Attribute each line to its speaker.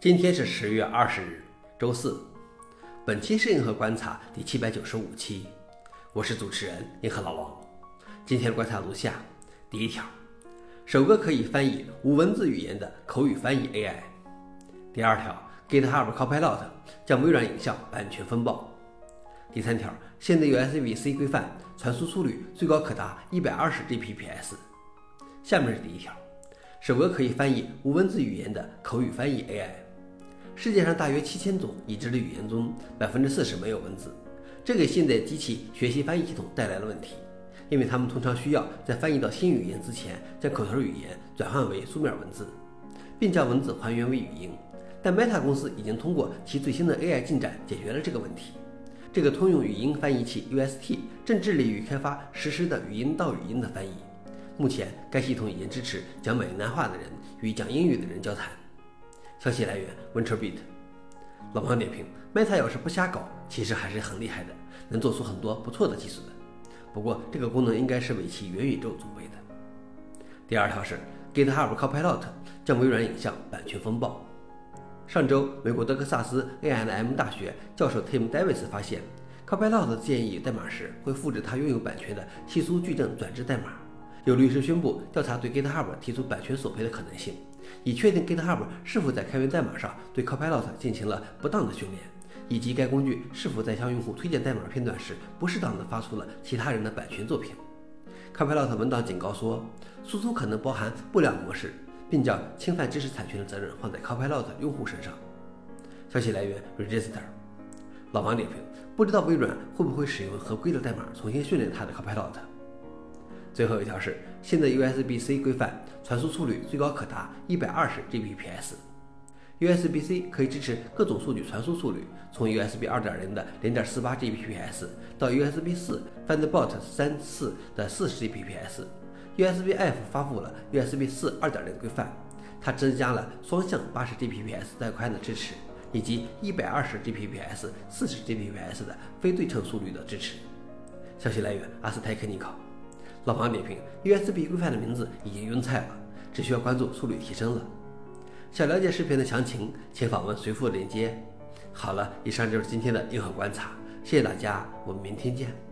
Speaker 1: 今天是十月二十日，周四。本期是银河观察第七百九十五期，我是主持人银河老王。今天的观察如下：第一条，首个可以翻译无文字语言的口语翻译 AI；第二条，GitHub Copilot 将微软影像版权风暴；第三条，现在 USB-C 规范传输速率最高可达一百二十 Gbps。下面是第一条，首个可以翻译无文字语言的口语翻译 AI。世界上大约七千种已知的语言中，百分之四十没有文字，这给现代机器学习翻译系统带来了问题，因为他们通常需要在翻译到新语言之前，将口头语言转换为书面文字，并将文字还原为语音。但 Meta 公司已经通过其最新的 AI 进展解决了这个问题。这个通用语音翻译器 UST 正致力于开发实时的语音到语音的翻译。目前，该系统已经支持讲闽南话的人与讲英语的人交谈。消息来源：WinterBeat。老王点评：Meta 要是不瞎搞，其实还是很厉害的，能做出很多不错的技术的。不过这个功能应该是为其元宇宙准备的。第二条是 GitHub Copilot 将微软影像版权风暴。上周，美国德克萨斯 A&M 大学教授 Tim Davis 发现，Copilot 建议代码时会复制他拥有版权的细疏矩阵转置代码。有律师宣布调查对 GitHub 提出版权索赔的可能性。以确定 GitHub 是否在开源代码上对 Copilot 进行了不当的训练，以及该工具是否在向用户推荐代码片段时不适当的发出了其他人的版权作品。Copilot 文档警告说，输出可能包含不良模式，并将侵犯知识产权的责任放在 Copilot 用户身上。消息来源：Register。老王点评：不知道微软会不会使用合规的代码重新训练它的 Copilot。最后一条是，现在 USB-C 规范传输速率最高可达一百二十 Gbps。USB-C 可以支持各种数据传输速率，从 USB 二点零的零点四八 Gbps 到 USB 四 Thunderbolt 三四的四十 Gbps。USB-F 发布了 USB 四二点零规范，它增加了双向八十 Gbps 带宽的支持，以及一百二十 Gbps、四十 Gbps 的非对称速率的支持。消息来源：阿斯泰克尼考。老王点评：USB 规范的名字已经晕菜了，只需要关注速率提升了。想了解视频的详情，请访问随附链接。好了，以上就是今天的硬核观察，谢谢大家，我们明天见。